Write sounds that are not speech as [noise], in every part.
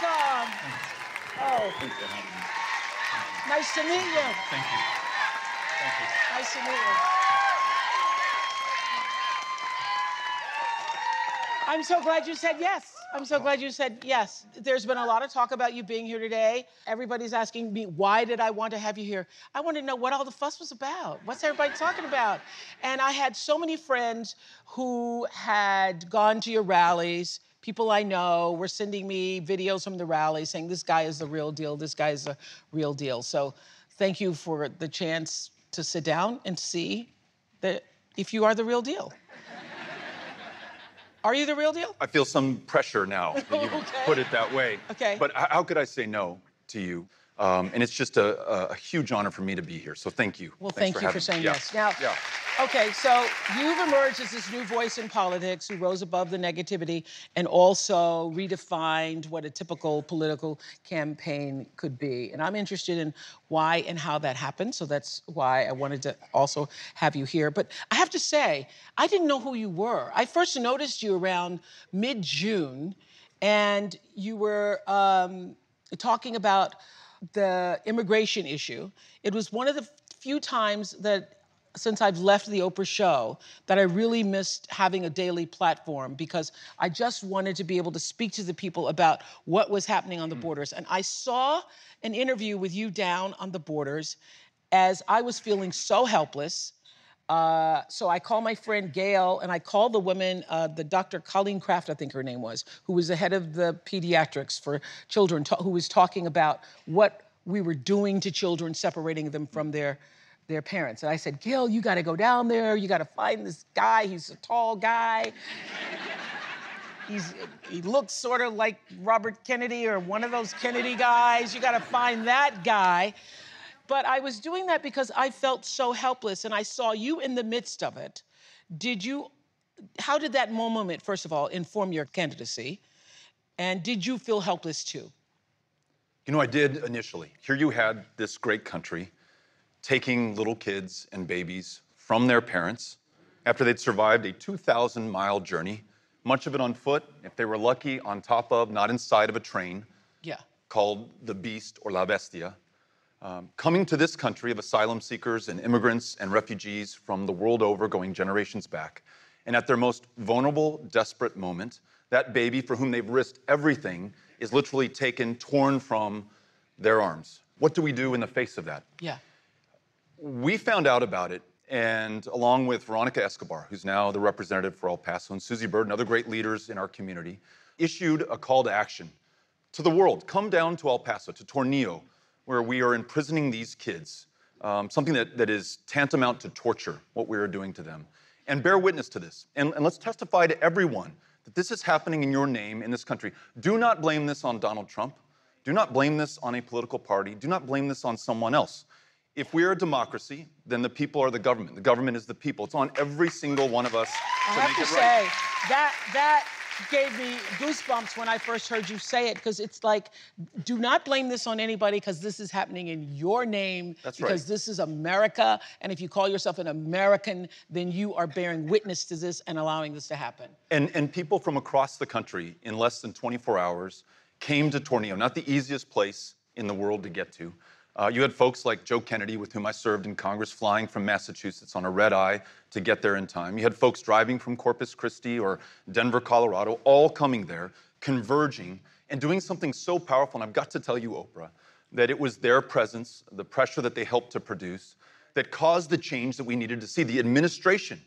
Welcome. Oh, Thanks for having me. nice to meet you. Thank you. Thank you. Nice to meet you. I'm so glad you said yes. I'm so glad you said yes. There's been a lot of talk about you being here today. Everybody's asking me, why did I want to have you here? I want to know what all the fuss was about. What's everybody talking about? And I had so many friends who had gone to your rallies. People I know were sending me videos from the rally saying, this guy is the real deal, this guy is the real deal. So thank you for the chance to sit down and see that if you are the real deal. Are you the real deal? I feel some pressure now that you [laughs] Okay. put it that way. Okay. But how could I say no to you? Um, and it's just a, a, huge honor for me to be here. So thank you. Well, Thanks thank you for saying me. Yeah. yes. Now, yeah. okay, so you've emerged as this new voice in politics who rose above the negativity and also redefined what a typical political campaign could be. And I'm interested in why and how that happened. So that's why I wanted to also have you here. But I have to say, I didn't know who you were. I first noticed you around mid June, and you were um, talking about the immigration issue. It was one of the few times that since I've left the Oprah show that I really missed having a daily platform because I just wanted to be able to speak to the people about what was happening on the hmm. borders. And I saw an interview with you down on the borders as I was feeling so helpless. Uh, so I called my friend Gail and I called the woman, uh, the Dr. Colleen Kraft, I think her name was, who was the head of the pediatrics for children, who was talking about what we were doing to children, separating them from their their parents. And I said, Gail, you got to go down there. You got to find this guy. He's a tall guy. He's, he looks sort of like Robert Kennedy or one of those Kennedy guys. You got to find that guy. But I was doing that because I felt so helpless and I saw you in the midst of it. Did you, how did that moment, first of all, inform your candidacy? And did you feel helpless too? You know, I did initially. Here you had this great country taking little kids and babies from their parents after they'd survived a 2,000 mile journey, much of it on foot, if they were lucky, on top of, not inside of a train Yeah. called the Beast or La Bestia, um, coming to this country of asylum seekers and immigrants and refugees from the world over, going generations back. And at their most vulnerable, desperate moment, that baby for whom they've risked everything is literally taken, torn from their arms. What do we do in the face of that? Yeah. We found out about it, and along with Veronica Escobar, who's now the representative for El Paso, and Susie Byrd and other great leaders in our community, issued a call to action to the world. Come down to El Paso, to Tornillo, where we are imprisoning these kids, um, something that, that is tantamount to torture, what we are doing to them. And bear witness to this. And, and let's testify to everyone that this is happening in your name in this country. Do not blame this on Donald Trump. Do not blame this on a political party. Do not blame this on someone else. If we are a democracy, then the people are the government. The government is the people. It's on every single one of us I to have make to it say right. that that gave me goosebumps when I first heard you say it because it's like, do not blame this on anybody because this is happening in your name. That's right. because this is America, and if you call yourself an American, then you are bearing witness to this and allowing this to happen. And, and people from across the country in less than 24 hours came to Tornillo, not the easiest place in the world to get to. Uh, you had folks like Joe Kennedy, with whom I served in Congress, flying from Massachusetts on a red eye to get there in time. You had folks driving from Corpus Christi or Denver, Colorado, all coming there, converging, and doing something so powerful. And I've got to tell you, Oprah, that it was their presence, the pressure that they helped to produce, that caused the change that we needed to see. The administration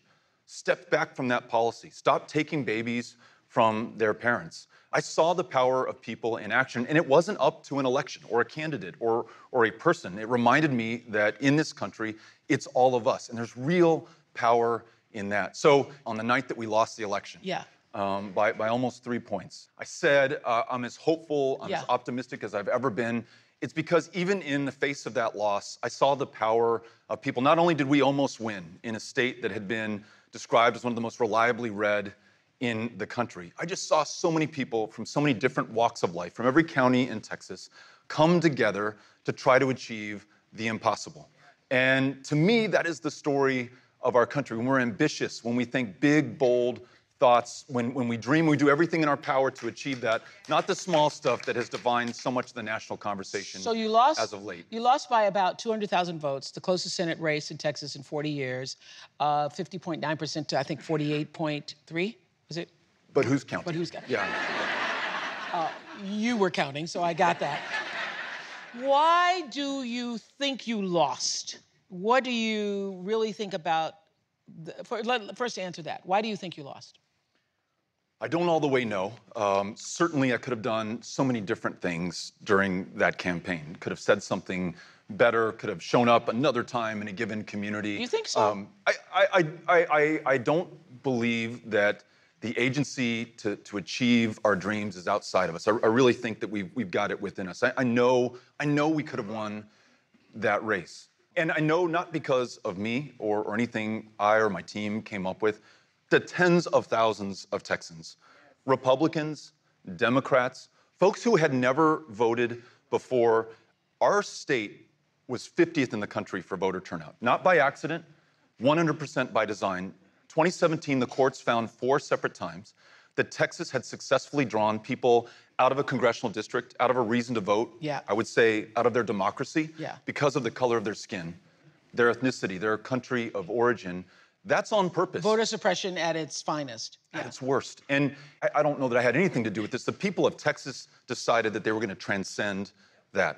stepped back from that policy, stopped taking babies from their parents. I saw the power of people in action, and it wasn't up to an election or a candidate or, or a person. It reminded me that in this country, it's all of us, and there's real power in that. So, on the night that we lost the election, Yeah. um, by, by almost three points, I said, uh, I'm as hopeful, I'm Yeah. as optimistic as I've ever been. It's because even in the face of that loss, I saw the power of people. Not only did we almost win in a state that had been described as one of the most reliably red in the country. I just saw so many people from so many different walks of life, from every county in Texas, come together to try to achieve the impossible. And to me, that is the story of our country. When we're ambitious, when we think big, bold thoughts, when, when we dream, we do everything in our power to achieve that, not the small stuff that has defined so much of the national conversation So you lost as of late. You lost by about 200,000 votes, the closest Senate race in Texas in 40 years, uh, 50.9% to I think 48.3. Was it? But who's counting? But who's counting? Yeah. You were counting, so I got that. Why do you think you lost? What do you really think about? The, for, let, first, answer that. Why do you think you lost? I don't all the way know. Um, certainly, I could have done so many different things during that campaign. Could have said something better. Could have shown up another time in a given community. You think so? Um, I, I, I, I, I don't believe that the agency to, to achieve our dreams is outside of us. I, I really think that we've, we've got it within us. I, I know I know we could have won that race. And I know not because of me or, or anything I or my team came up with, the tens of thousands of Texans, Republicans, Democrats, folks who had never voted before. Our state was 50th in the country for voter turnout, not by accident, 100% by design. 2017, the courts found four separate times that Texas had successfully drawn people out of a congressional district, out of a reason to vote. Yeah. I would say out of their democracy Yeah. because of the color of their skin, their ethnicity, their country of origin. That's on purpose Voter suppression at its finest. at its worst. And I, I don't know that I had anything to do with this. The people of Texas decided that they were going to transcend that,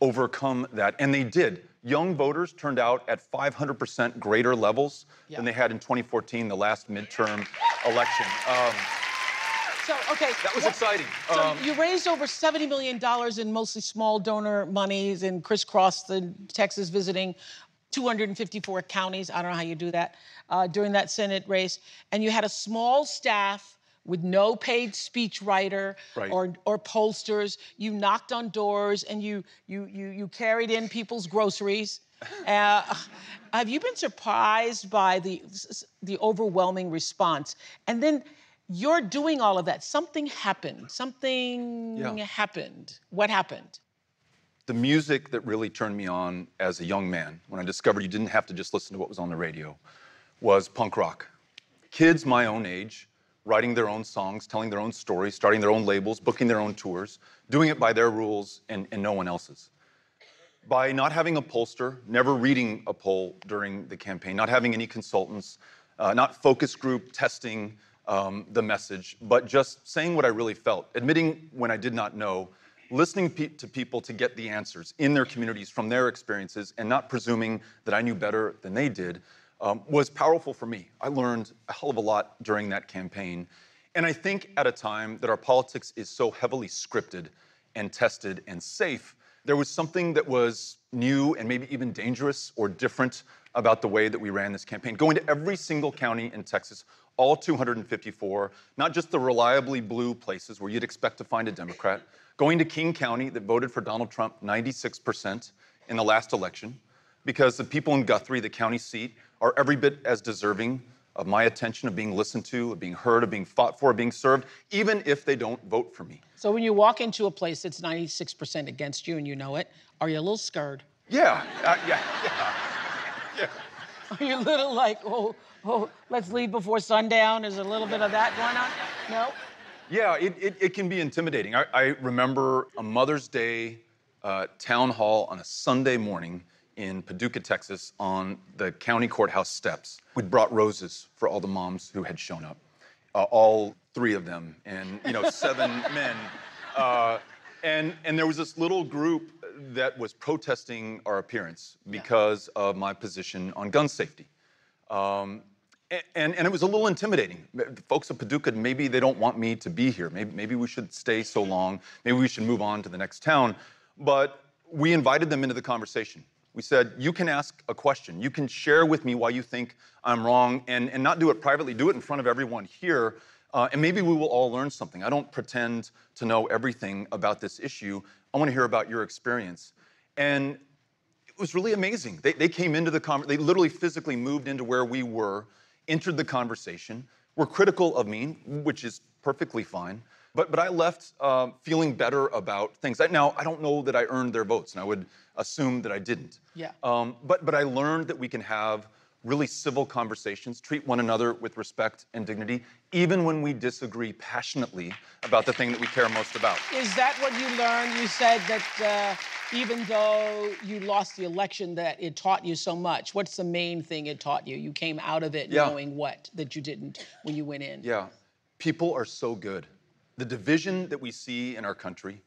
overcome that, and they did. Young voters turned out at 500% greater levels Yeah. than they had in 2014, the last midterm election. Um, So, okay. that was what- exciting. So Um, you raised over $70 million in mostly small donor monies and crisscrossed the Texas visiting 254 counties. I don't know how you do that uh, during that Senate race. And you had a small staff with no paid speechwriter Right. or, or pollsters. You knocked on doors and you, you, you, you carried in people's groceries. Uh, have you been surprised by the, the overwhelming response? And then you're doing all of that. Something happened. Something Yeah. happened. What happened? the music that really turned me on as a young man, when I discovered you didn't have to just listen to what was on the radio, was punk rock. Kids my own age, writing their own songs, telling their own stories, starting their own labels, booking their own tours, doing it by their rules and, and no one else's. By not having a pollster, never reading a poll during the campaign, not having any consultants, uh, not focus group testing um, the message, but just saying what I really felt, admitting when I did not know, listening pe- to people to get the answers in their communities from their experiences, and not presuming that I knew better than they did, um, was powerful for me. I learned a hell of a lot during that campaign. And I think at a time that our politics is so heavily scripted and tested and safe, there was something that was new and maybe even dangerous or different about the way that we ran this campaign. Going to every single county in Texas, all 254, not just the reliably blue places where you'd expect to find a Democrat, going to King County that voted for Donald Trump 96% in the last election, because the people in Guthrie, the county seat, are every bit as deserving of my attention, of being listened to, of being heard, of being fought for, of being served, even if they don't vote for me. So when you walk into a place that's 96% against you and you know it, are you a little scared? Yeah, uh, yeah, [laughs] yeah, yeah. Are you a little like, oh, oh, let's leave before sundown? Is a little bit of that going on? No? Yeah, it, it, it can be intimidating. I, I remember a Mother's Day uh, town hall on a Sunday morning in Paducah, Texas, on the county courthouse steps. We'd brought roses for all the moms who had shown up, uh, all three of them, and you know, seven [laughs] men. Uh, and, and there was this little group that was protesting our appearance because of my position on gun safety. Um, and, and it was a little intimidating. Folks of Paducah, maybe they don't want me to be here. Maybe, maybe we should stay so long. Maybe we should move on to the next town. But we invited them into the conversation. We said, You can ask a question. You can share with me why you think I'm wrong and, and not do it privately, do it in front of everyone here. Uh, and maybe we will all learn something. I don't pretend to know everything about this issue. I want to hear about your experience. And it was really amazing. They, they came into the conversation, they literally physically moved into where we were, entered the conversation, were critical of me, which is perfectly fine. But, but I left um, feeling better about things. Now, I don't know that I earned their votes, and I would assume that I didn't. Yeah. Um, but, but I learned that we can have really civil conversations, treat one another with respect and dignity, even when we disagree passionately about the thing that we care most about. Is that what you learned? You said that uh, even though you lost the election, that it taught you so much. What's the main thing it taught you? You came out of it Yeah. knowing what that you didn't when you went in. Yeah, people are so good. The division that we see in our country,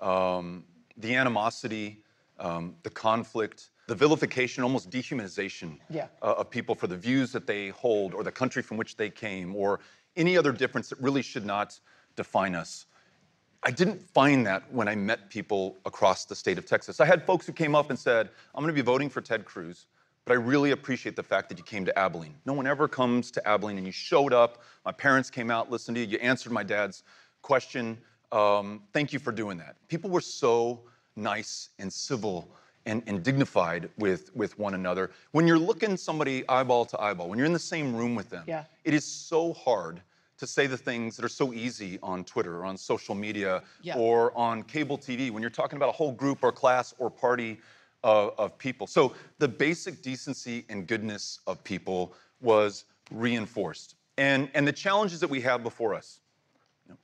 um, the animosity, um, the conflict, the vilification, almost dehumanization Yeah. uh, of people for the views that they hold or the country from which they came or any other difference that really should not define us. I didn't find that when I met people across the state of Texas. I had folks who came up and said, I'm going to be voting for Ted Cruz, but I really appreciate the fact that you came to Abilene. No one ever comes to Abilene and you showed up. My parents came out, listened to you, you answered my dad's question. Um, thank you for doing that. People were so nice and civil and, and dignified with, with one another. When you're looking somebody eyeball to eyeball, when you're in the same room with them, Yeah. it is so hard to say the things that are so easy on Twitter or on social media Yeah. or on cable TV when you're talking about a whole group or class or party of, of people. So the basic decency and goodness of people was reinforced. And, and the challenges that we have before us,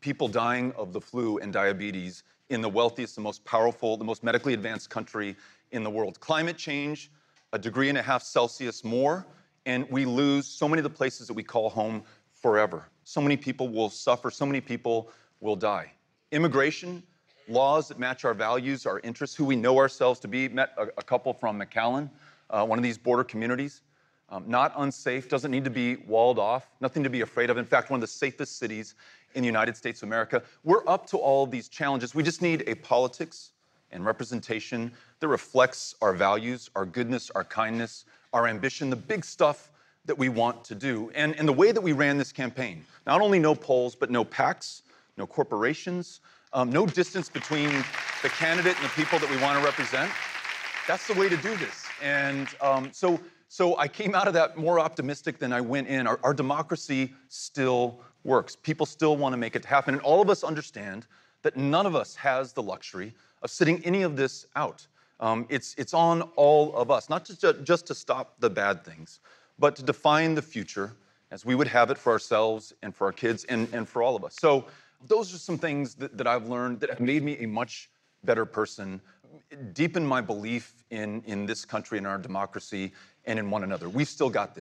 people dying of the flu and diabetes in the wealthiest, the most powerful, the most medically advanced country in the world. Climate change, a degree and a half Celsius more, and we lose so many of the places that we call home forever. So many people will suffer, so many people will die. Immigration, laws that match our values, our interests, who we know ourselves to be. Met a, a couple from McAllen, uh, one of these border communities. Um, not unsafe, doesn't need to be walled off, nothing to be afraid of. In fact, one of the safest cities in the United States of America. We're up to all these challenges. We just need a politics and representation that reflects our values, our goodness, our kindness, our ambition, the big stuff that we want to do. And, and the way that we ran this campaign, not only no polls, but no PACs, no corporations, um, no distance between the candidate and the people that we want to represent. That's the way to do this. And um, so, so I came out of that more optimistic than I went in. Our, our democracy still works. People still want to make it happen. And all of us understand that none of us has the luxury of sitting any of this out. Um, it's, it's on all of us, not just to, just to stop the bad things, but to define the future as we would have it for ourselves and for our kids and, and for all of us. So, those are some things that, that I've learned that have made me a much better person, deepened my belief in, in this country and our democracy and in one another. We've still got this.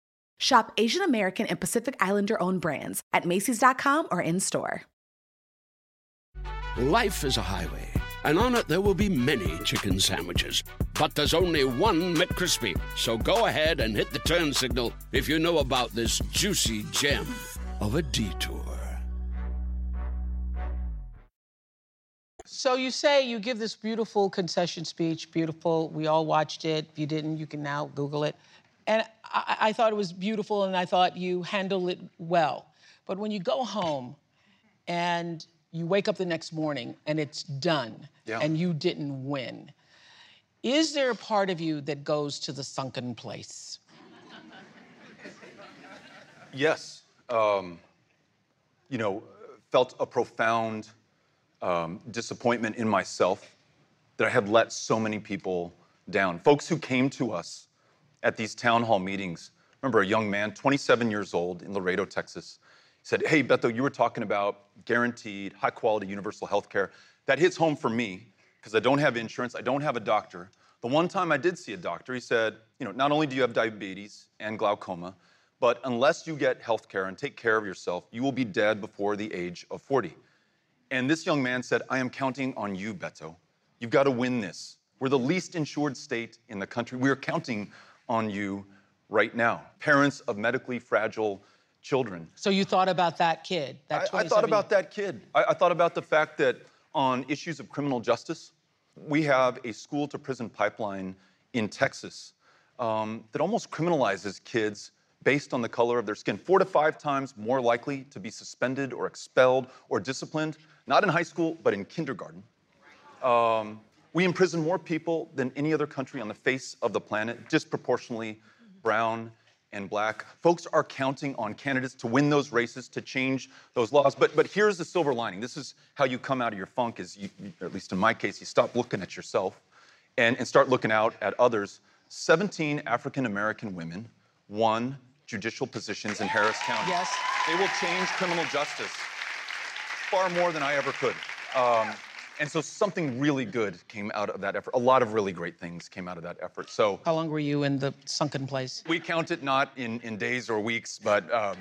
Shop Asian American and Pacific Islander owned brands at Macy's.com or in store. Life is a highway, and on it there will be many chicken sandwiches. But there's only one McCrispy. So go ahead and hit the turn signal if you know about this juicy gem of a detour. So you say you give this beautiful concession speech, beautiful. We all watched it. If you didn't, you can now Google it. And I, I thought it was beautiful, and I thought you handled it well. But when you go home and you wake up the next morning and it's done, Yeah. and you didn't win, is there a part of you that goes to the sunken place? Yes. Um, you know, felt a profound um, disappointment in myself that I had let so many people down. Folks who came to us at these town hall meetings. Remember a young man, 27 years old in Laredo, Texas. Said, Hey, Beto, you were talking about guaranteed, high quality universal health care. That hits home for me because I don't have insurance, I don't have a doctor. The one time I did see a doctor, he said, You know, not only do you have diabetes and glaucoma, but unless you get health care and take care of yourself, you will be dead before the age of 40. And this young man said, I am counting on you, Beto. You've got to win this. We're the least insured state in the country. We are counting on you right now. Parents of medically fragile children. So you thought about that kid, that I, I thought about that kid. I, I thought about the fact that on issues of criminal justice, we have a school to prison pipeline in Texas um, that almost criminalizes kids based on the color of their skin. Four to five times more likely to be suspended or expelled or disciplined, not in high school, but in kindergarten. Um, we imprison more people than any other country on the face of the planet, disproportionately brown and black. Folks are counting on candidates to win those races, to change those laws. But, but here's the silver lining. This is how you come out of your funk, is you, at least in my case, you stop looking at yourself and, and start looking out at others. 17 African American women won judicial positions in Harris County. Yes. They will change criminal justice far more than I ever could. Um, and so something really good came out of that effort. A lot of really great things came out of that effort. So How long were you in the sunken place? we count it not in, in days or weeks, but um,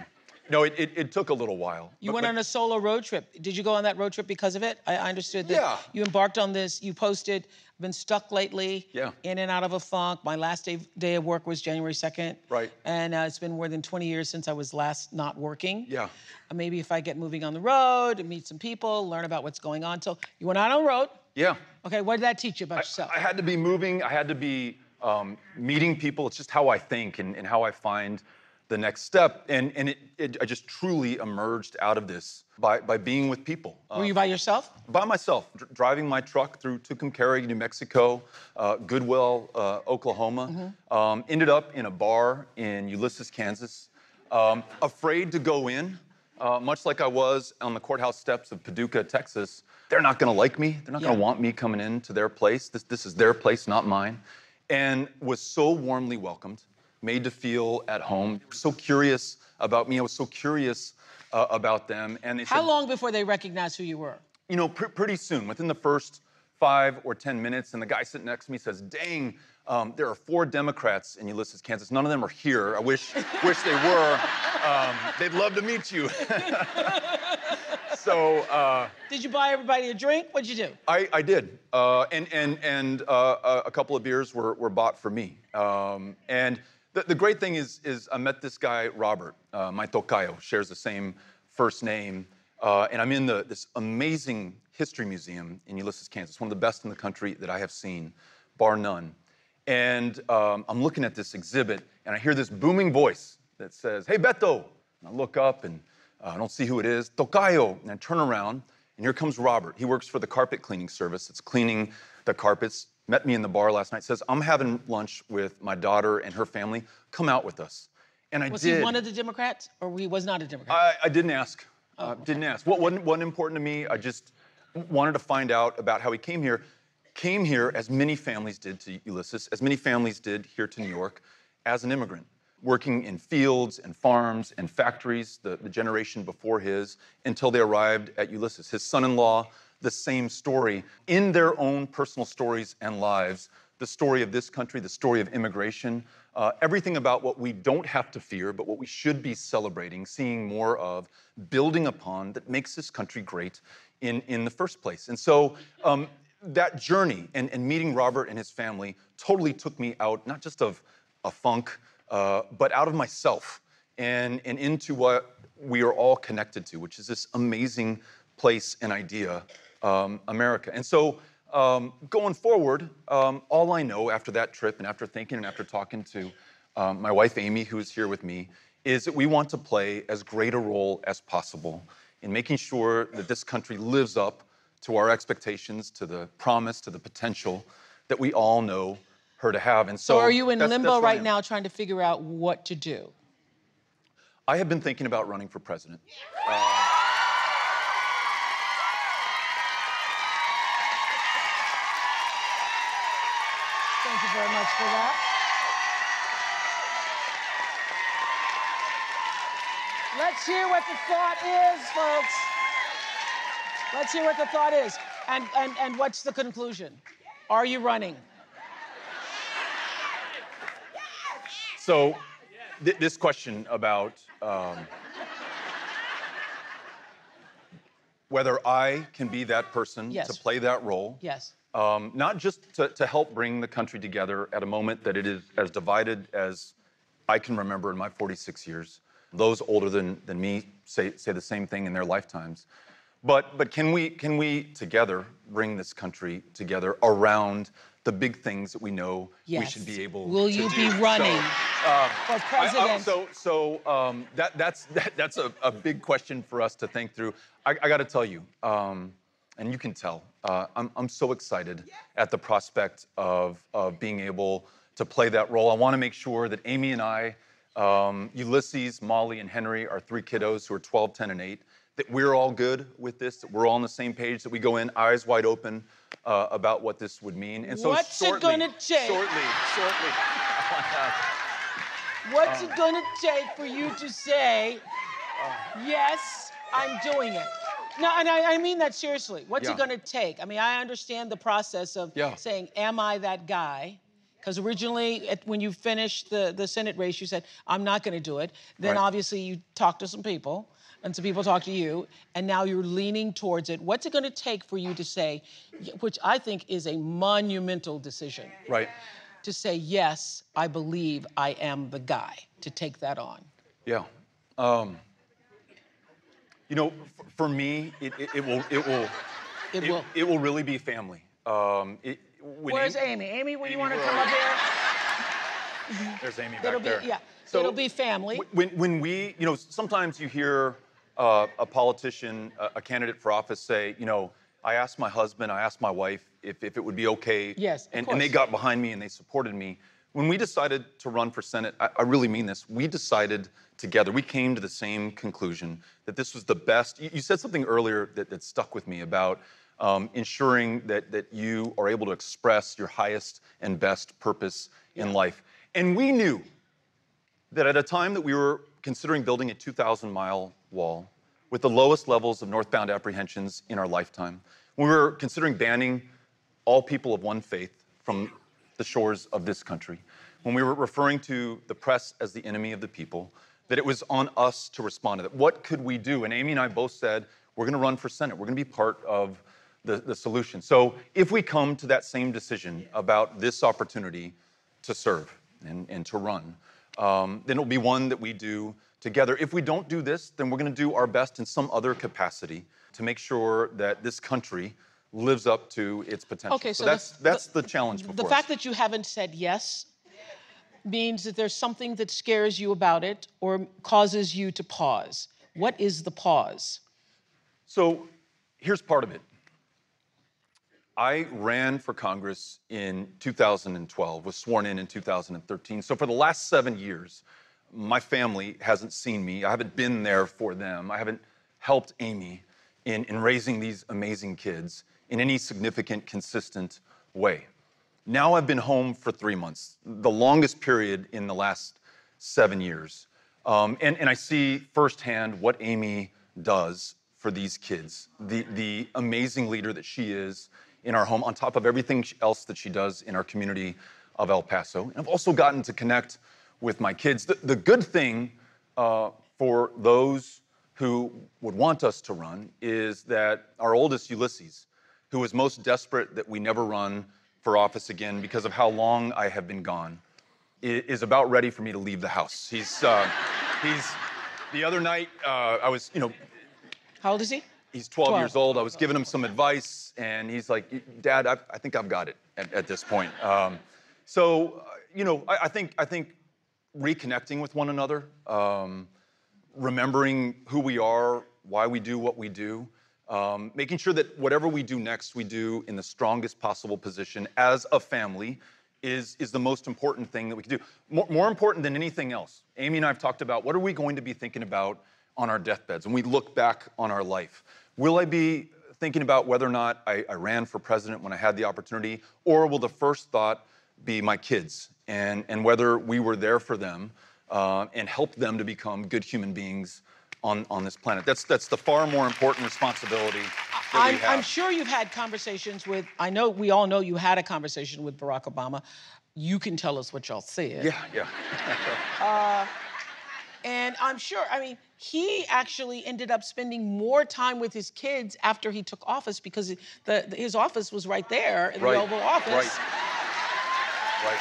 no, it, it, it took a little while. You But- went but- on a solo road trip. Did you go on that road trip because of it? I, I understood that Yeah. you embarked on this. You posted, been stuck lately, Yeah. in and out of a funk. My last day, day of work was January 2nd. Right. And uh, it's been more than 20 years since I was last not working. Yeah. Uh, maybe if I get moving on the road, and meet some people, learn about what's going on. So you went out on the road. Yeah. Okay, what did that teach you about yourself? I had to be moving. I had to be um, meeting people. It's just how I think and, and how I find the next step. And, and it, it, I just truly emerged out of this by, by being with people. Uh, were you by yourself? by myself, dr- driving my truck through Tucumcari, New Mexico, uh, Goodwell, uh, Oklahoma. Um, ended up in a bar in Ulysses, Kansas. Um, afraid to go in, uh, much like I was on the courthouse steps of Paducah, Texas. They're not going to like me. They're not gonna want me coming into their place. This, this is their place, not mine. And was so warmly welcomed, made to feel at home. So curious about me. I was so curious uh, about them. And they How said, long before they recognized who you were? you know, pr- pretty soon, within the first five or 10 minutes, and the guy sitting next to me says, Dang, um, there are four Democrats in Ulysses, Kansas. None of them are here. I wish, [laughs] wish they were. Um, they'd love to meet you. [laughs] so uh, Did you buy everybody a drink? What'd you do? I, I did. Uh, and and, and uh, a- a couple of beers were, were bought for me. Um, and the, the great thing is, is I met this guy, Robert, uh, my tocayo, shares the same first name. Uh, and I'm in the, this amazing history museum in Ulysses, Kansas, one of the best in the country that I have seen, bar none. And um, I'm looking at this exhibit, and I hear this booming voice that says, Hey, Beto. And I look up, and uh, I don't see who it is. Tocayo. And I turn around, and here comes Robert. He works for the carpet cleaning service. that's cleaning the carpets. Met me in the bar last night. Says, I'm having lunch with my daughter and her family. Come out with us. And I Was did. he one of the Democrats or he was not a Democrat? I, I didn't ask. Oh, Uh, didn't ask. What wasn't, wasn't important to me. I just wanted to find out about how he came here. Came here as many families did to Ulysses, as many families did here to New York, as an immigrant, working in fields and farms and factories, the, the generation before his, until they arrived at Ulysses. His son-in-law, the same story. In their own personal stories and lives, the story of this country, the story of immigration, uh, everything about what we don't have to fear, but what we should be celebrating, seeing more of, building upon that makes this country great in, in the first place. And so um, that journey and, and meeting Robert and his family totally took me out, not just of a funk, uh, but out of myself and, and into what we are all connected to, which is this amazing place and idea, um, America. And so um, going forward, um, all I know after that trip and after thinking and after talking to um, my wife Amy, who is here with me, is that we want to play as great a role as possible in making sure that this country lives up to our expectations, to the promise, to the potential that we all know her to have. And so, So are you in that's- limbo that's right now trying to figure out what to do? I have been thinking about running for president. Thank [laughs] for that. Let's hear what the thought is, folks. Let's hear what the thought is. And, and, and what's the conclusion? Are you running? So, th- this question about um, whether I can be that person Yes. to play that role, Yes. Um, not just to, to help bring the country together at a moment that it is as divided as I can remember in my 46 years. Those older than, than me say, say the same thing in their lifetimes. But, but can, we, can we together bring this country together around the big things that we know we should be able Will to do? Will you be running So, for I- I- president? so, so um, that, that's that, that's a, a big question for us to think through. I, I got to tell you, um, and you can tell, uh, I'm, I'm so excited at the prospect of, of being able to play that role. I want to make sure that Amy and I, um, Ulysses, Molly, and Henry, our three kiddos who are 12, 10, and 8, that we're all good with this, that we're all on the same page, that we go in eyes wide open uh, about what this would mean. And so What's it shortly, gonna take? Shortly, shortly. What's uh, it gonna take for you to say, yes, I'm doing it? No, and I, I mean that seriously. What's Yeah. it gonna take? I mean, I understand the process of Yeah. saying, am I that guy? Because originally, at, when you finished the, the Senate race, you said, I'm not gonna do it. Then Right. obviously you talked to some people, and some people talked to you, and now you're leaning towards it. What's it gonna take for you to say, which I think is a monumental decision? Right. to say, yes, I believe I am the guy to take that on? Yeah. Um, you know, f- for me, it, it, it will it will It, it, will. it will really be family. Um, it, when Where's Amy- Amy? Amy, when you want to come up here? There's Amy back It'll be there. yeah. So It'll be family. When when we, you know, sometimes you hear uh, a politician, a, a candidate for office say, you know, I asked my husband, I asked my wife if, if it would be okay. Yes, of and, and they got behind me and they supported me. When we decided to run for Senate, I, I really mean this. We decided together, we came to the same conclusion that this was the best. You, you said something earlier that, that stuck with me about um, ensuring that, that you are able to express your highest and best purpose in life. And we knew that at a time that we were considering building a 2,000 mile wall with the lowest levels of northbound apprehensions in our lifetime, we were considering banning all people of one faith from the shores of this country, when we were referring to the press as the enemy of the people, that it was on us to respond to that. What could we do? And Amy and I both said, we're going to run for Senate. We're going to be part of the, the solution. So if we come to that same decision about this opportunity to serve and, and to run, um, then it'll be one that we do together. If we don't do this, then we're going to do our best in some other capacity to make sure that this country lives up to its potential. Okay, so that's the- that's the- the challenge before the us. fact that you haven't said yes means that there's something that scares you about it or causes you to pause. What is the pause? So here's part of it. I ran for Congress in 2012, was sworn in in 2013. So for the last seven years, my family hasn't seen me. I haven't been there for them. I haven't helped Amy in, in raising these amazing kids in any significant, consistent way. Now I've been home for three months, the longest period in the last seven years. Um, and, and I see firsthand what Amy does for these kids, the, the amazing leader that she is in our home, on top of everything else that she does in our community of El Paso. And I've also gotten to connect with my kids. The, the good thing uh, for those who would want us to run is that our oldest, Ulysses, who was most desperate that we never run for office again because of how long I have been gone, is about ready for me to leave the house. He's, uh, [laughs] he's, the other night, uh, I was, you know, How old is he? he's 12, 12. years old. I was giving him some advice, and he's like, "Dad, I, I think I've got it at, at this point." Um, so, uh, you know, I, I think I think reconnecting with one another, um, remembering who we are, why we do what we do, um, making sure that whatever we do next, we do in the strongest possible position as a family. Is, is the most important thing that we can do. More, more important than anything else. Amy and I have talked about what are we going to be thinking about on our deathbeds when we look back on our life. Will I be thinking about whether or not I, I ran for president when I had the opportunity, or will the first thought be my kids and, and whether we were there for them uh, and helped them to become good human beings on, on this planet? That's, that's the far more important responsibility that we I'm, have. I'm sure you've had conversations with, I know, we all know you had a conversation with Barack Obama. You can tell us what y'all said. Yeah, yeah. [laughs] Uh, and I'm sure, I mean, he actually ended up spending more time with his kids after he took office because the, the- his office was right there, in Right, the Oval Office. right. Right.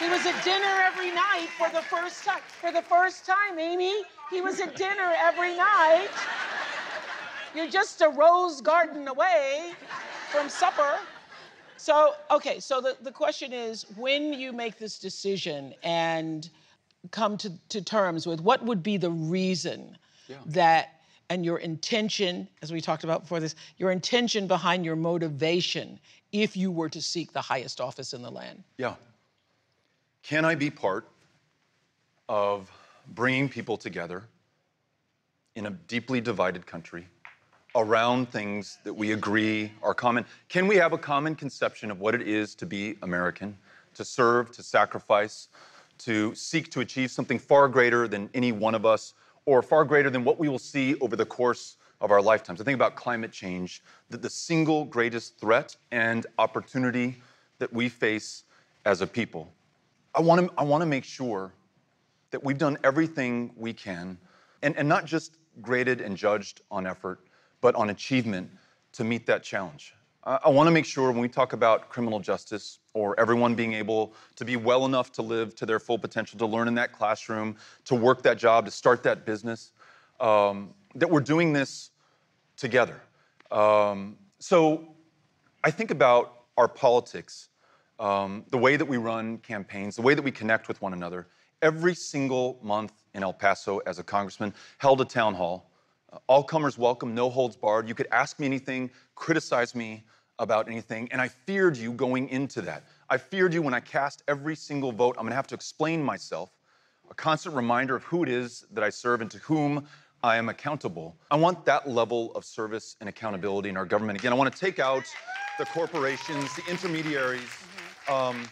He was at dinner every night for the first time. For the first time, Amy, he was at dinner every night. You're just a rose garden away from supper. So, okay, so the, the question is when you make this decision and come to, to terms with what would be the reason that, and your intention, as we talked about before this, your intention behind your motivation if you were to seek the highest office in the land? Yeah. Can I be part of bringing people together in a deeply divided country around things that we agree are common? Can we have a common conception of what it is to be American, to serve, to sacrifice, to seek to achieve something far greater than any one of us, or far greater than what we will see over the course of our lifetimes? I think about climate change, that the single greatest threat and opportunity that we face as a people. I want to I want to make sure that we've done everything we can, and, and not just graded and judged on effort, but on achievement to meet that challenge. I, I want to make sure when we talk about criminal justice or everyone being able to be well enough to live to their full potential, to learn in that classroom, to work that job, to start that business, um, that we're doing this together. Um, so I think about our politics, um, the way that we run campaigns, the way that we connect with one another. Every single month in El Paso, as a congressman, held a town hall. Uh, all comers welcome, no holds barred. You could ask me anything, criticize me about anything, and I feared you going into that. I feared you when I cast every single vote. I'm gonna have to explain myself a constant reminder of who it is that I serve and to whom I am accountable. I want that level of service and accountability in our government. Again, I want to take out the corporations, the intermediaries. Um,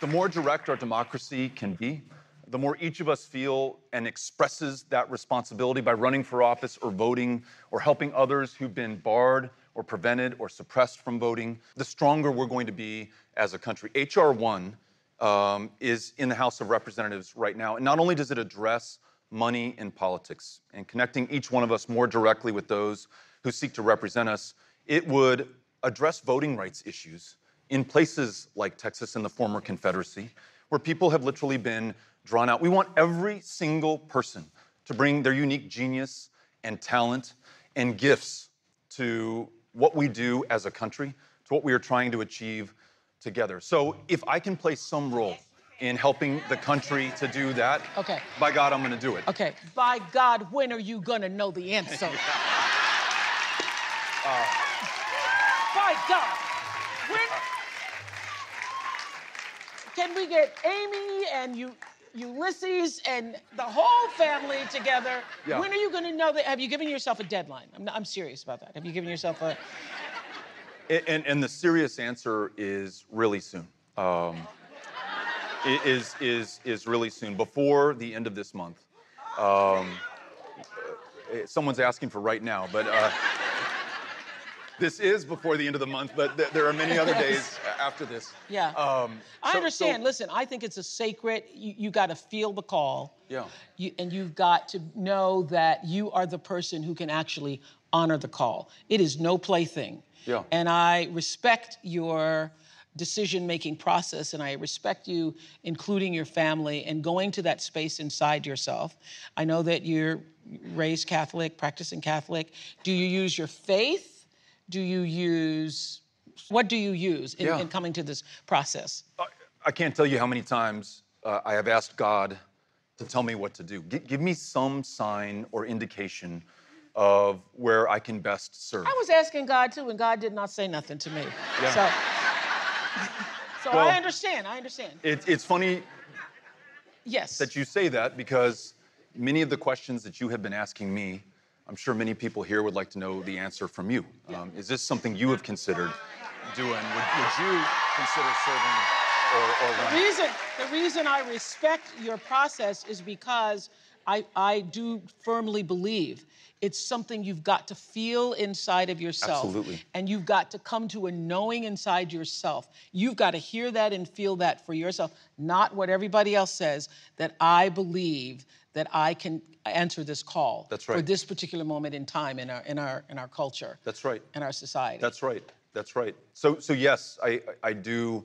the more direct our democracy can be, the more each of us feel and expresses that responsibility by running for office or voting or helping others who've been barred or prevented or suppressed from voting, the stronger we're going to be as a country. H.R. 1 um, is in the House of Representatives right now. And not only does it address money in politics and connecting each one of us more directly with those who seek to represent us, it would address voting rights issues in places like Texas and the former Confederacy, where people have literally been drawn out. We want every single person to bring their unique genius and talent and gifts to what we do as a country, to what we are trying to achieve together. So if I can play some role in helping the country to do that, Okay. by God, I'm going to do it. Okay, by God, when are you gonna know the answer? [laughs] by God, when can we get Amy and you, Ulysses and the whole family together? Yeah. When are you gonna know that? Have you given yourself a deadline? I'm, I'm serious about that. Have you given yourself a? A- And, and the serious answer is really soon. Um, is, is, is really soon, before the end of this month. Um, uh, someone's asking for right now, but uh, this is before the end of the month, but th- there are many other days after this. Yeah. Um, I so- understand. so- Listen, I think it's a sacred. You, you got to feel the call. Yeah. You, and you've got to know that you are the person who can actually honor the call. It is no plaything. Yeah. And I respect your decision making process and I respect you including your family and going to that space inside yourself. I know that you're raised Catholic, practicing Catholic. Do you use your faith? Do you use what do you use in, Yeah. in coming to this process? I, I can't tell you how many times uh, I have asked God to tell me what to do. Gi- give me some sign or indication of where I can best serve. I was asking God too, and God did not say nothing to me. Yeah. So, so Well- I understand. I understand. It, it's funny Yes. that you say that because many of the questions that you have been asking me, I'm sure many people here would like to know the answer from you. Um, is this something you have considered doing? Would, would you consider serving or, or The reason, the reason I respect your process is because I, I do firmly believe it's something you've got to feel inside of yourself. Absolutely. And you've got to come to a knowing inside yourself. You've got to hear that and feel that for yourself, not what everybody else says, that I believe that I can answer this call That's for this particular moment in time in our in our in our culture. That's right. In our society. That's right. That's right. So, so yes, I, I I do,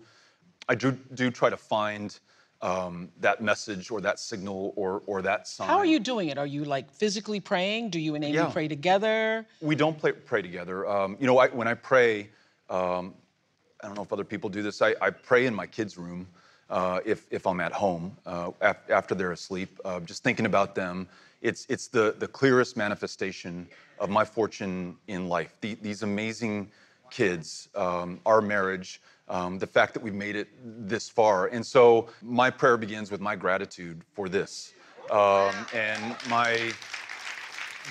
I do, do try to find um, that message or that signal or, or that sign. How are you doing it? Are you like physically praying? Do you and Amy Yeah. pray together? We don't play, pray together. Um, you know, I, when I pray, um, I don't know if other people do this. I, I pray in my kids' room uh, if, if I'm at home uh, af- after they're asleep, uh, just thinking about them. It's, it's the, the clearest manifestation of my fortune in life. The, these amazing kids, um, our marriage, um, the fact that we've made it this far. And so my prayer begins with my gratitude for this. Um, and my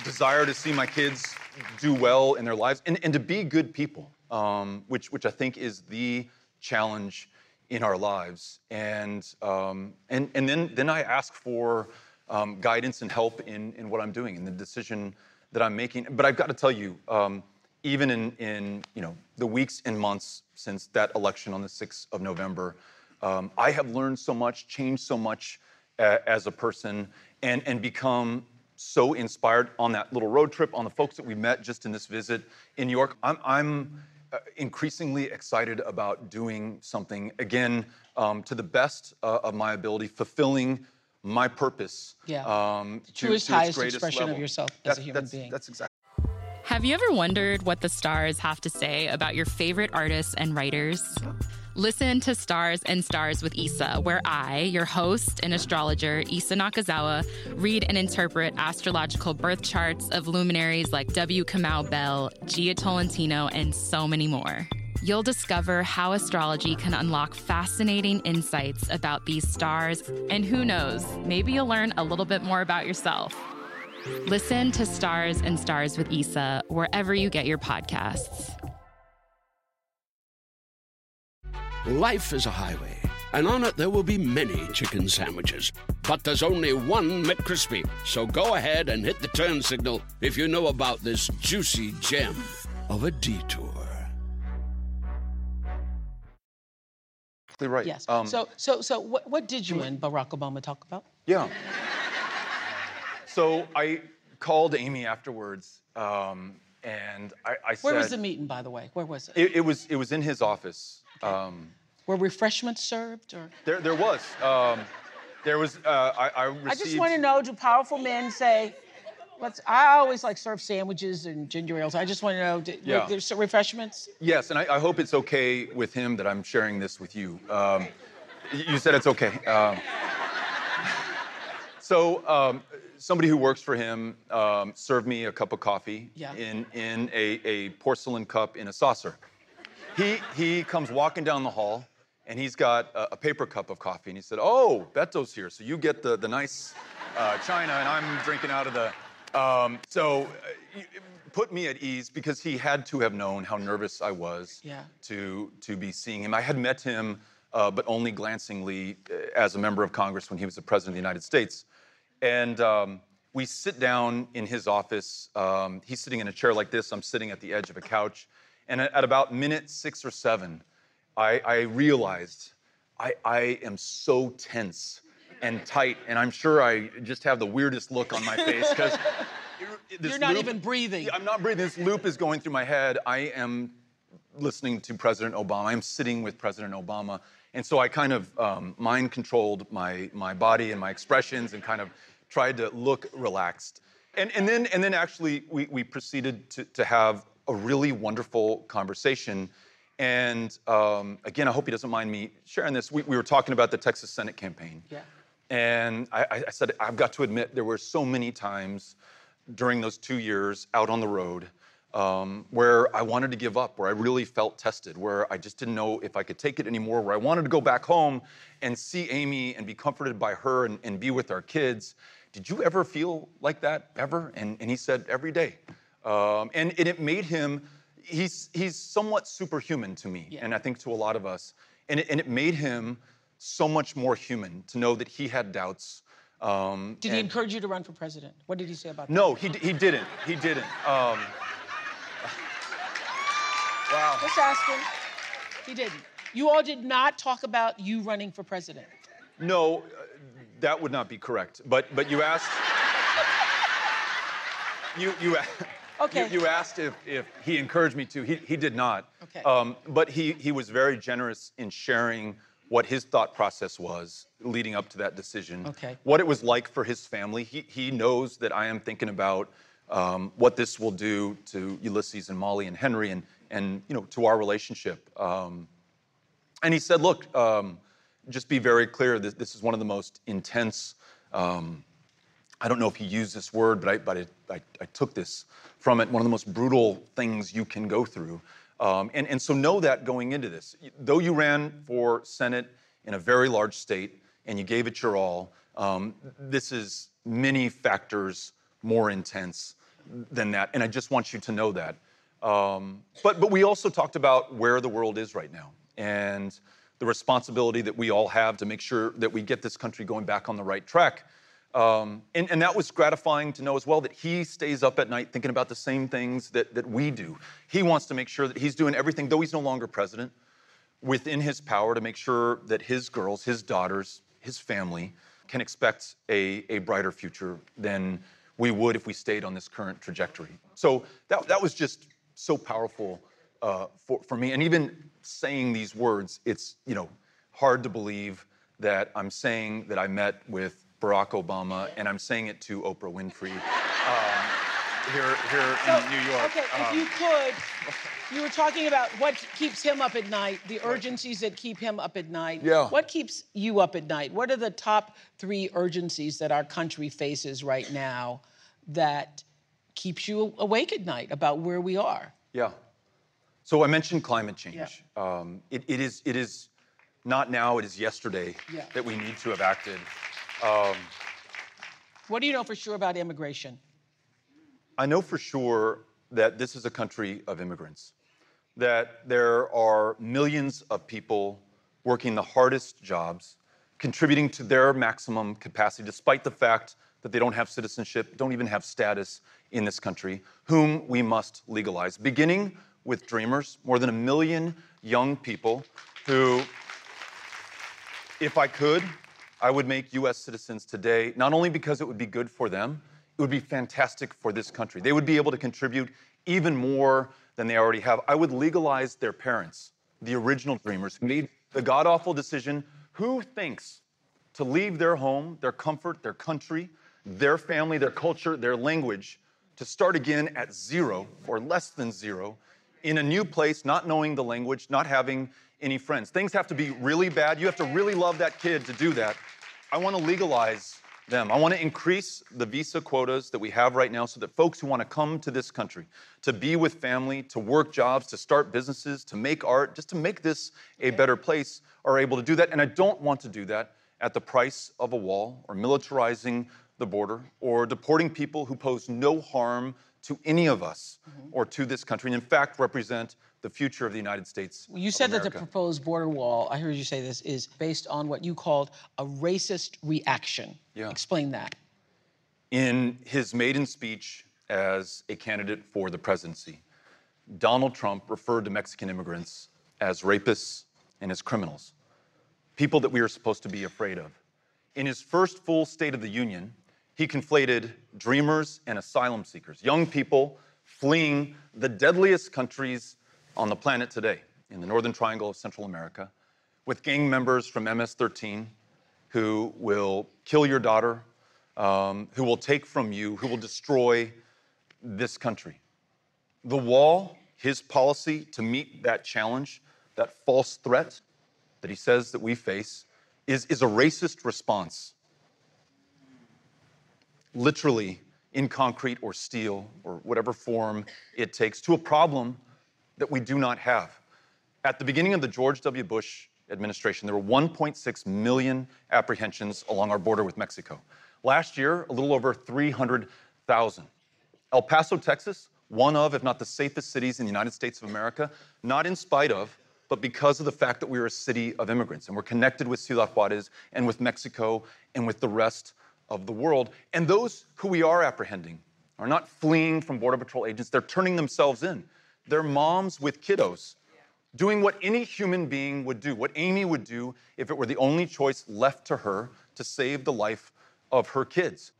desire to see my kids do well in their lives and, and to be good people, um, which, which I think is the challenge in our lives. And, um, and, and then, then I ask for um, guidance and help in, in what I'm doing, in the decision that I'm making. But I've got to tell you, um, even in, in you know, the weeks and months since that election on the 6th of November, um, I have learned so much, changed so much as a person, and, and become so inspired on that little road trip, on the folks that we met just in this visit in New York. I'm, I'm increasingly excited about doing something, again, um, to the best uh, of my ability, fulfilling my purpose. Yeah. Um, to- Truest, to its highest greatest expression of yourself as a human that's- being. That's exactly. Have you ever wondered what the stars have to say about your favorite artists and writers? Listen to Stars and Stars with Issa, where I, your host and astrologer, Issa Nakazawa, read and interpret astrological birth charts of luminaries like W. Kamau Bell, Jia Tolentino, and so many more. You'll discover how astrology can unlock fascinating insights about these stars, and who knows, maybe you'll learn a little bit more about yourself. Listen to Stars and Stars with Issa wherever you get your podcasts. Life is a highway, and on it there will be many chicken sandwiches. But there's only one McCrispy. So go ahead and hit the turn signal if you know about this juicy gem of a detour. Exactly right. Yes. Um, so, so, so, what, what did you and Barack Obama talk about? Yeah. So I called Amy afterwards, um, and I, I said Where was the meeting, by the way? Where was it? It, it was it was in his office. Um, Were refreshments served, or? there there was um, there was uh, I, I received. I just want to know: Do powerful men say? Let's. I always like serve sandwiches and ginger ales. I just want to know: did, Yeah. were there some refreshments? Yes, and I, I hope it's okay with him that I'm sharing this with you. Um, you said it's okay. Um, [laughs] so um, somebody who works for him um, served me a cup of coffee Yeah. in in a, a porcelain cup in a saucer. He he comes walking down the hall, and he's got a, a paper cup of coffee, and he said, "Oh, Beto's here, so you get the the nice uh, china, and I'm drinking out of the." Um, so. Uh, Put me at ease because he had to have known how nervous I was Yeah. to to be seeing him. I had met him, uh, but only glancingly uh, as a member of Congress when he was the president of the United States. And um, we sit down in his office. Um, he's sitting in a chair like this. I'm sitting at the edge of a couch. And at, about minute six or seven, I, I realized I, I am so tense and tight. And I'm sure I just have the weirdest look on my [laughs] face because You're not loop- even breathing. I'm not breathing. This loop is going through my head. I am listening to President Obama. I'm sitting with President Obama. And so I kind of um, mind controlled my, my body and my expressions and kind of tried to look relaxed. And, and, then, and then actually, we, we proceeded to, to have a really wonderful conversation. And um, again, I hope he doesn't mind me sharing this. We, we were talking about the Texas Senate campaign. Yeah. And I, I said, I've got to admit, there were so many times during those two years out on the road um, where I wanted to give up, where I really felt tested, where I just didn't know if I could take it anymore, where I wanted to go back home and see Amy and be comforted by her and, and be with our kids. Did you ever feel like that, ever? And, and he said, every day. Um, and, and it made him, he's, he's somewhat superhuman to me, Yeah. and I think to a lot of us. And it, and it made him so much more human to know that he had doubts. Um, Did he encourage you to run for president? What did he say about that? no, he, he didn't. He didn't. Um, [laughs] wow. Just asking. He didn't. You all did not talk about you running for president. No, uh, that would not be correct. But but you asked. [laughs] You you. Okay. You, you asked if, if he encouraged me to. He, he did not. Okay. Um, but he, he was very generous in sharing what his thought process was leading up to that decision. Okay. What it was like for his family. He, he knows that I am thinking about um, what this will do to Ulysses and Molly and Henry and, and you know, to our relationship. Um, and he said, look, um, just be very clear, this, this is one of the most intense, um, I don't know if he used this word, but I, but I, I, I took this from it, one of the most brutal things you can go through. Um, and, and so know that going into this. Though you ran for Senate in a very large state and you gave it your all, um, this is many factors more intense than that. And I just want you to know that. Um, but, but we also talked about where the world is right now and the responsibility that we all have to make sure that we get this country going back on the right track. Um, and, and that was gratifying to know as well that he stays up at night thinking about the same things that, that we do. He wants to make sure that he's doing everything, though he's no longer president, within his power to make sure that his girls, his daughters, his family can expect a, a brighter future than we would if we stayed on this current trajectory. So that, that was just so powerful uh, for, for me. And even saying these words, it's you know hard to believe that I'm saying that I met with Barack Obama and I'm saying it to Oprah Winfrey um, here, here in New York. Okay, if Um, you could, you were talking about what keeps him up at night, the urgencies that keep him up at night. Yeah. What keeps you up at night? What are the top three urgencies that our country faces right now that keeps you awake at night about where we are? Yeah. So I mentioned climate change. Um, it, it is it is not now. It is yesterday Yeah. that we need to have acted. Um, what do you know for sure about immigration? I know for sure that this is a country of immigrants. That there are millions of people working the hardest jobs, contributing to their maximum capacity, despite the fact that they don't have citizenship, don't even have status in this country, whom we must legalize. Beginning with Dreamers, more than a million young people who if I could, I would make US citizens today, not only because it would be good for them, it would be fantastic for this country. They would be able to contribute even more than they already have. I would legalize their parents, the original dreamers who made the god awful decision who thinks to leave their home, their comfort, their country, their family, their culture, their language, to start again at zero or less than zero in a new place, not knowing the language, not having any friends. Things have to be really bad. You have to really love that kid to do that. I want to legalize them. I want to increase the visa quotas that we have right now so that folks who want to come to this country, to be with family, to work jobs, to start businesses, to make art, just to make this a better place, are able to do that. And I don't want to do that at the price of a wall or militarizing the border or deporting people who pose no harm to any of us mm-hmm. or to this country, and in fact represent the future of the United States. You said that the proposed border wall, I heard you say this, is based on what you called a racist reaction. Yeah. Explain that. In his maiden speech as a candidate for the presidency, Donald Trump referred to Mexican immigrants as rapists and as criminals, people that we are supposed to be afraid of. In his first full State of the Union, He conflated dreamers and asylum seekers, young people fleeing the deadliest countries on the planet today, in the Northern Triangle of Central America, with gang members from MS 13 who will kill your daughter, um, who will take from you, who will destroy this country. The wall, his policy to meet that challenge, that false threat that he says that we face, is, is a racist response. Literally, in concrete or steel or whatever form it takes, to a problem that we do not have. At the beginning of the George W. Bush administration, there were 1.6 million apprehensions along our border with Mexico. Last year, a little over 300,000. El Paso, Texas, one of, if not the safest cities in the United States of America, not in spite of, but because of the fact that we are a city of immigrants and we're connected with Ciudad Juarez and with Mexico and with the rest of the world. And those who we are apprehending are not fleeing from Border Patrol agents, they're turning themselves in. They're moms with kiddos doing what any human being would do, what Amy would do if it were the only choice left to her to save the life of her kids.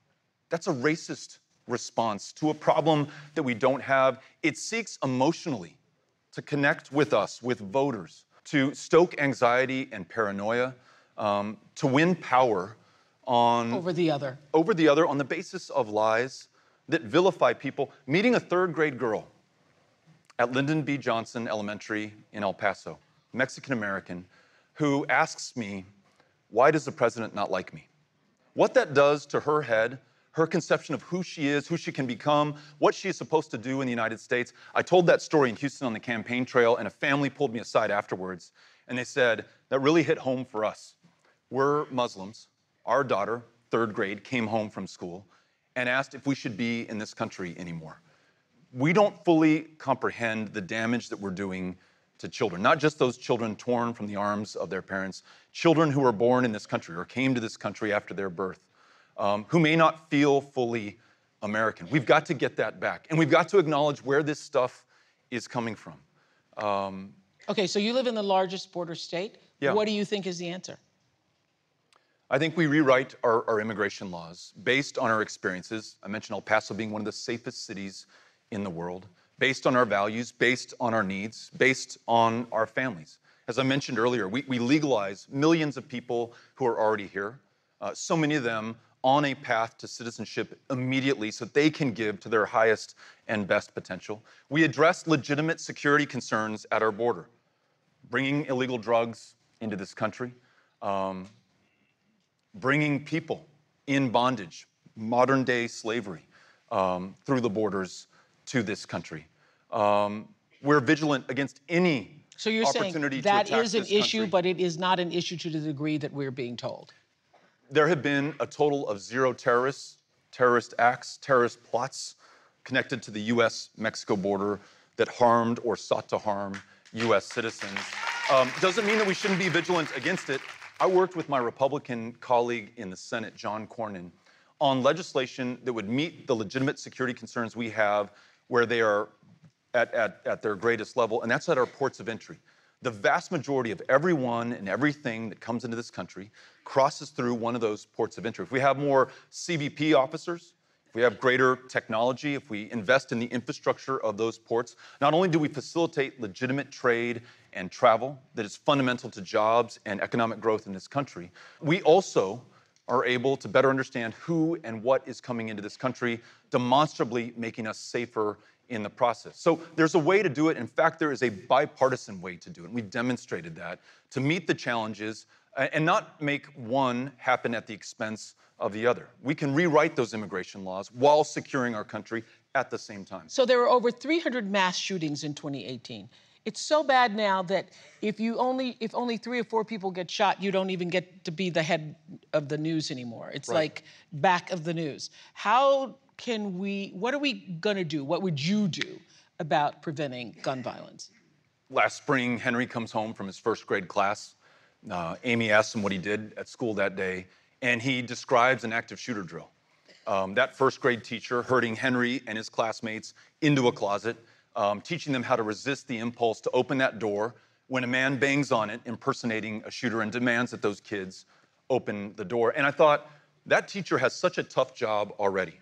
That's a racist response to a problem that we don't have. It seeks emotionally to connect with us, with voters, to stoke anxiety and paranoia, um, to win power on over the other, over the other on the basis of lies that vilify people. Meeting a third grade girl at Lyndon B. Johnson Elementary in El Paso, Mexican American, who asks me, Why does the president not like me? What that does to her head, her conception of who she is, who she can become, what she is supposed to do in the United States. I told that story in Houston on the campaign trail, and a family pulled me aside afterwards, and they said, That really hit home for us. We're Muslims. Our daughter, third grade, came home from school and asked if we should be in this country anymore we don't fully comprehend the damage that we're doing to children, not just those children torn from the arms of their parents, children who were born in this country or came to this country after their birth, um, who may not feel fully American. We've got to get that back. And we've got to acknowledge where this stuff is coming from. Um, okay, so you live in the largest border state. Yeah. What do you think is the answer? I think we rewrite our, our immigration laws based on our experiences. I mentioned El Paso being one of the safest cities in the world, based on our values, based on our needs, based on our families. As I mentioned earlier, we, we legalize millions of people who are already here, uh, so many of them on a path to citizenship immediately so they can give to their highest and best potential. We address legitimate security concerns at our border, bringing illegal drugs into this country, um, bringing people in bondage, modern day slavery um, through the borders to this country. Um, we're vigilant against any so you're saying that is an issue, country. but it is not an issue to the degree that we're being told. There have been a total of zero terrorists, terrorist acts, terrorist plots connected to the U.S.-Mexico border that harmed or sought to harm U.S. citizens. Um, doesn't mean that we shouldn't be vigilant against it. I worked with my Republican colleague in the Senate, John Cornyn, on legislation that would meet the legitimate security concerns we have where they are at, at, at their greatest level, and that's at our ports of entry. The vast majority of everyone and everything that comes into this country crosses through one of those ports of entry. If we have more CBP officers, if we have greater technology, if we invest in the infrastructure of those ports, not only do we facilitate legitimate trade and travel that is fundamental to jobs and economic growth in this country, we also are able to better understand who and what is coming into this country, demonstrably making us safer in the process. So there's a way to do it. In fact, there is a bipartisan way to do it. And we've demonstrated that to meet the challenges uh, and not make one happen at the expense of the other. We can rewrite those immigration laws while securing our country at the same time. So there were over 300 mass shootings in 2018. It's so bad now that if you only if only three or four people get shot, you don't even get to be the head of the news anymore. It's right. like back of the news. How can we? What are we gonna do? What would you do about preventing gun violence? Last spring, Henry comes home from his first grade class. Uh, Amy asks him what he did at school that day, and he describes an active shooter drill. Um, that first grade teacher herding Henry and his classmates into a closet um, teaching them how to resist the impulse to open that door when a man bangs on it, impersonating a shooter, and demands that those kids open the door. And I thought, that teacher has such a tough job already.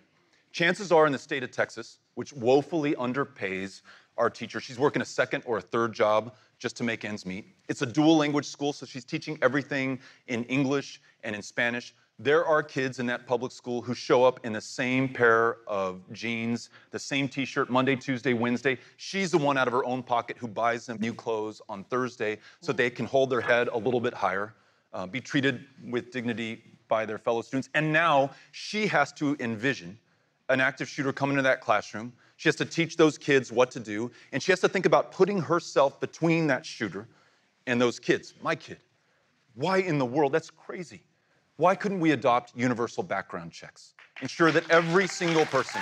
Chances are in the state of Texas, which woefully underpays our teacher, she's working a second or a third job just to make ends meet. It's a dual language school, so she's teaching everything in English and in Spanish. There are kids in that public school who show up in the same pair of jeans, the same t shirt Monday, Tuesday, Wednesday. She's the one out of her own pocket who buys them new clothes on Thursday so they can hold their head a little bit higher, uh, be treated with dignity by their fellow students. And now she has to envision an active shooter come into that classroom. She has to teach those kids what to do, and she has to think about putting herself between that shooter and those kids. My kid. Why in the world? That's crazy. Why couldn't we adopt universal background checks? Ensure that every single person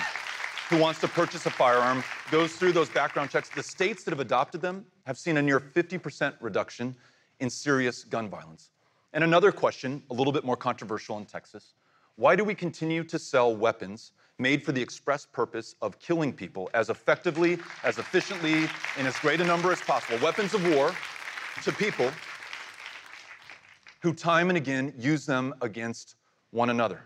who wants to purchase a firearm goes through those background checks. The states that have adopted them have seen a near 50% reduction in serious gun violence. And another question, a little bit more controversial in Texas why do we continue to sell weapons made for the express purpose of killing people as effectively, as efficiently, in as great a number as possible? Weapons of war to people who time and again use them against one another.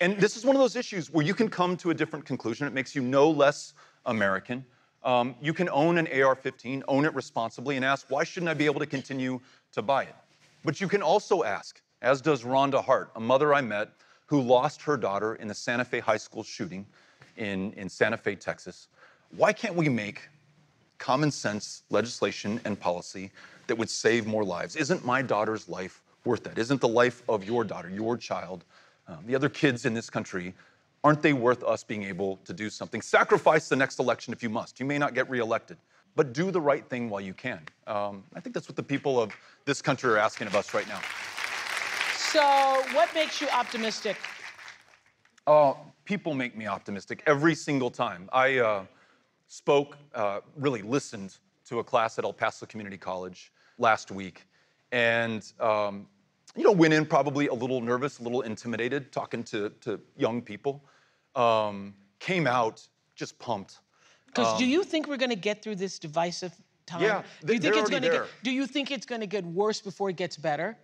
And this is one of those issues where you can come to a different conclusion. It makes you no less American. Um, you can own an AR 15, own it responsibly, and ask, why shouldn't I be able to continue to buy it? But you can also ask, as does Rhonda Hart, a mother I met who lost her daughter in the Santa Fe High School shooting in, in Santa Fe, Texas, why can't we make common sense legislation and policy that would save more lives? Isn't my daughter's life worth that? Isn't the life of your daughter, your child, um, the other kids in this country, aren't they worth us being able to do something? Sacrifice the next election if you must. You may not get reelected, but do the right thing while you can. Um, I think that's what the people of this country are asking of us right now. So, what makes you optimistic? Uh, people make me optimistic every single time. I uh, spoke, uh, really listened to a class at El Paso Community College last week, and um, you know, went in probably a little nervous, a little intimidated, talking to, to young people. Um, came out just pumped. Because Um, do you think we're going to get through this divisive time? Yeah, do you think it's gonna there. get? Do you think it's going to get worse before it gets better?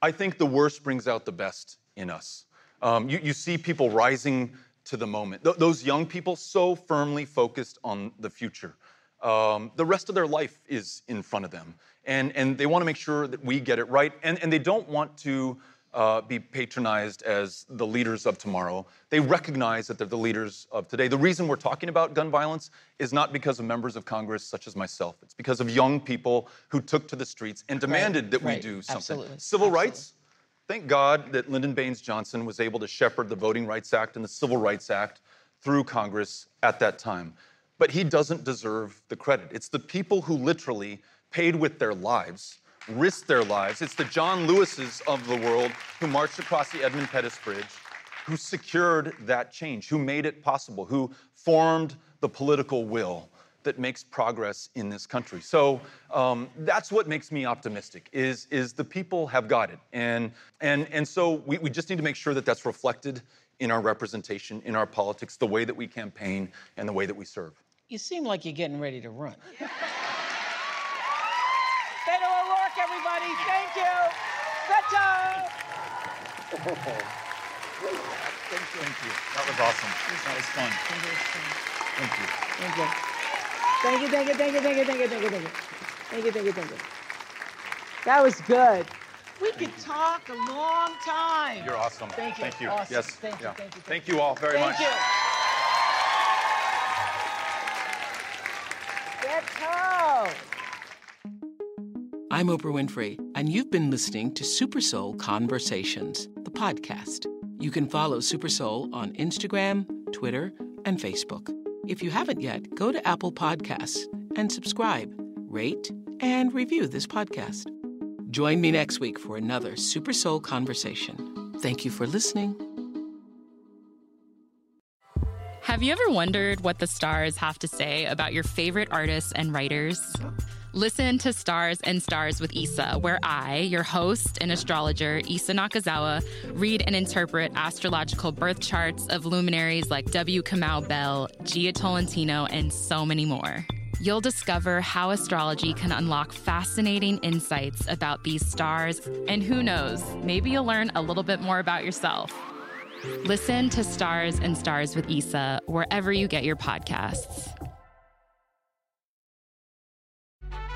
I think the worst brings out the best in us. Um, you, you see people rising to the moment. Th- those young people so firmly focused on the future. Um, the rest of their life is in front of them. And, and they want to make sure that we get it right. And, and they don't want to uh, be patronized as the leaders of tomorrow. They recognize that they're the leaders of today. The reason we're talking about gun violence is not because of members of Congress such as myself. It's because of young people who took to the streets and demanded that we do something. Absolutely. Civil Absolutely. rights, Thank God that Lyndon Baines Johnson was able to shepherd the Voting Rights Act and the Civil Rights Act through Congress at that time. But he doesn't deserve the credit. It's the people who literally paid with their lives, risked their lives. It's the John Lewises of the world who marched across the Edmund Pettus Bridge, who secured that change, who made it possible, who formed the political will that makes progress in this country. So um, that's what makes me optimistic. Is is the people have got it, and and and so we, we just need to make sure that that's reflected in our representation, in our politics, the way that we campaign, and the way that we serve. You seem like you're getting ready to run. [laughs] Beto O'Rourke, everybody. Thank you. Beto. Thank you. Thank you. That was awesome. That was fun. Thank you. Thank you. Thank you, thank you, thank you, thank you, thank you, thank you, thank you. Thank you, thank you, thank you. That was good. We could talk a long time. You're awesome. Thank you. Thank you. Awesome. Yes. Thank you, yeah. thank you, thank Thank you all very much. Thank you. I'm Oprah Winfrey, and you've been listening to Super Soul Conversations, the podcast. You can follow Super Soul on Instagram, Twitter, and Facebook. If you haven't yet, go to Apple Podcasts and subscribe, rate, and review this podcast. Join me next week for another Super Soul Conversation. Thank you for listening. Have you ever wondered what the stars have to say about your favorite artists and writers? Listen to Stars and Stars with Issa, where I, your host and astrologer, Issa Nakazawa, read and interpret astrological birth charts of luminaries like W. Kamau Bell, Jia Tolentino, and so many more. You'll discover how astrology can unlock fascinating insights about these stars, and who knows, maybe you'll learn a little bit more about yourself. Listen to Stars and Stars with Issa wherever you get your podcasts.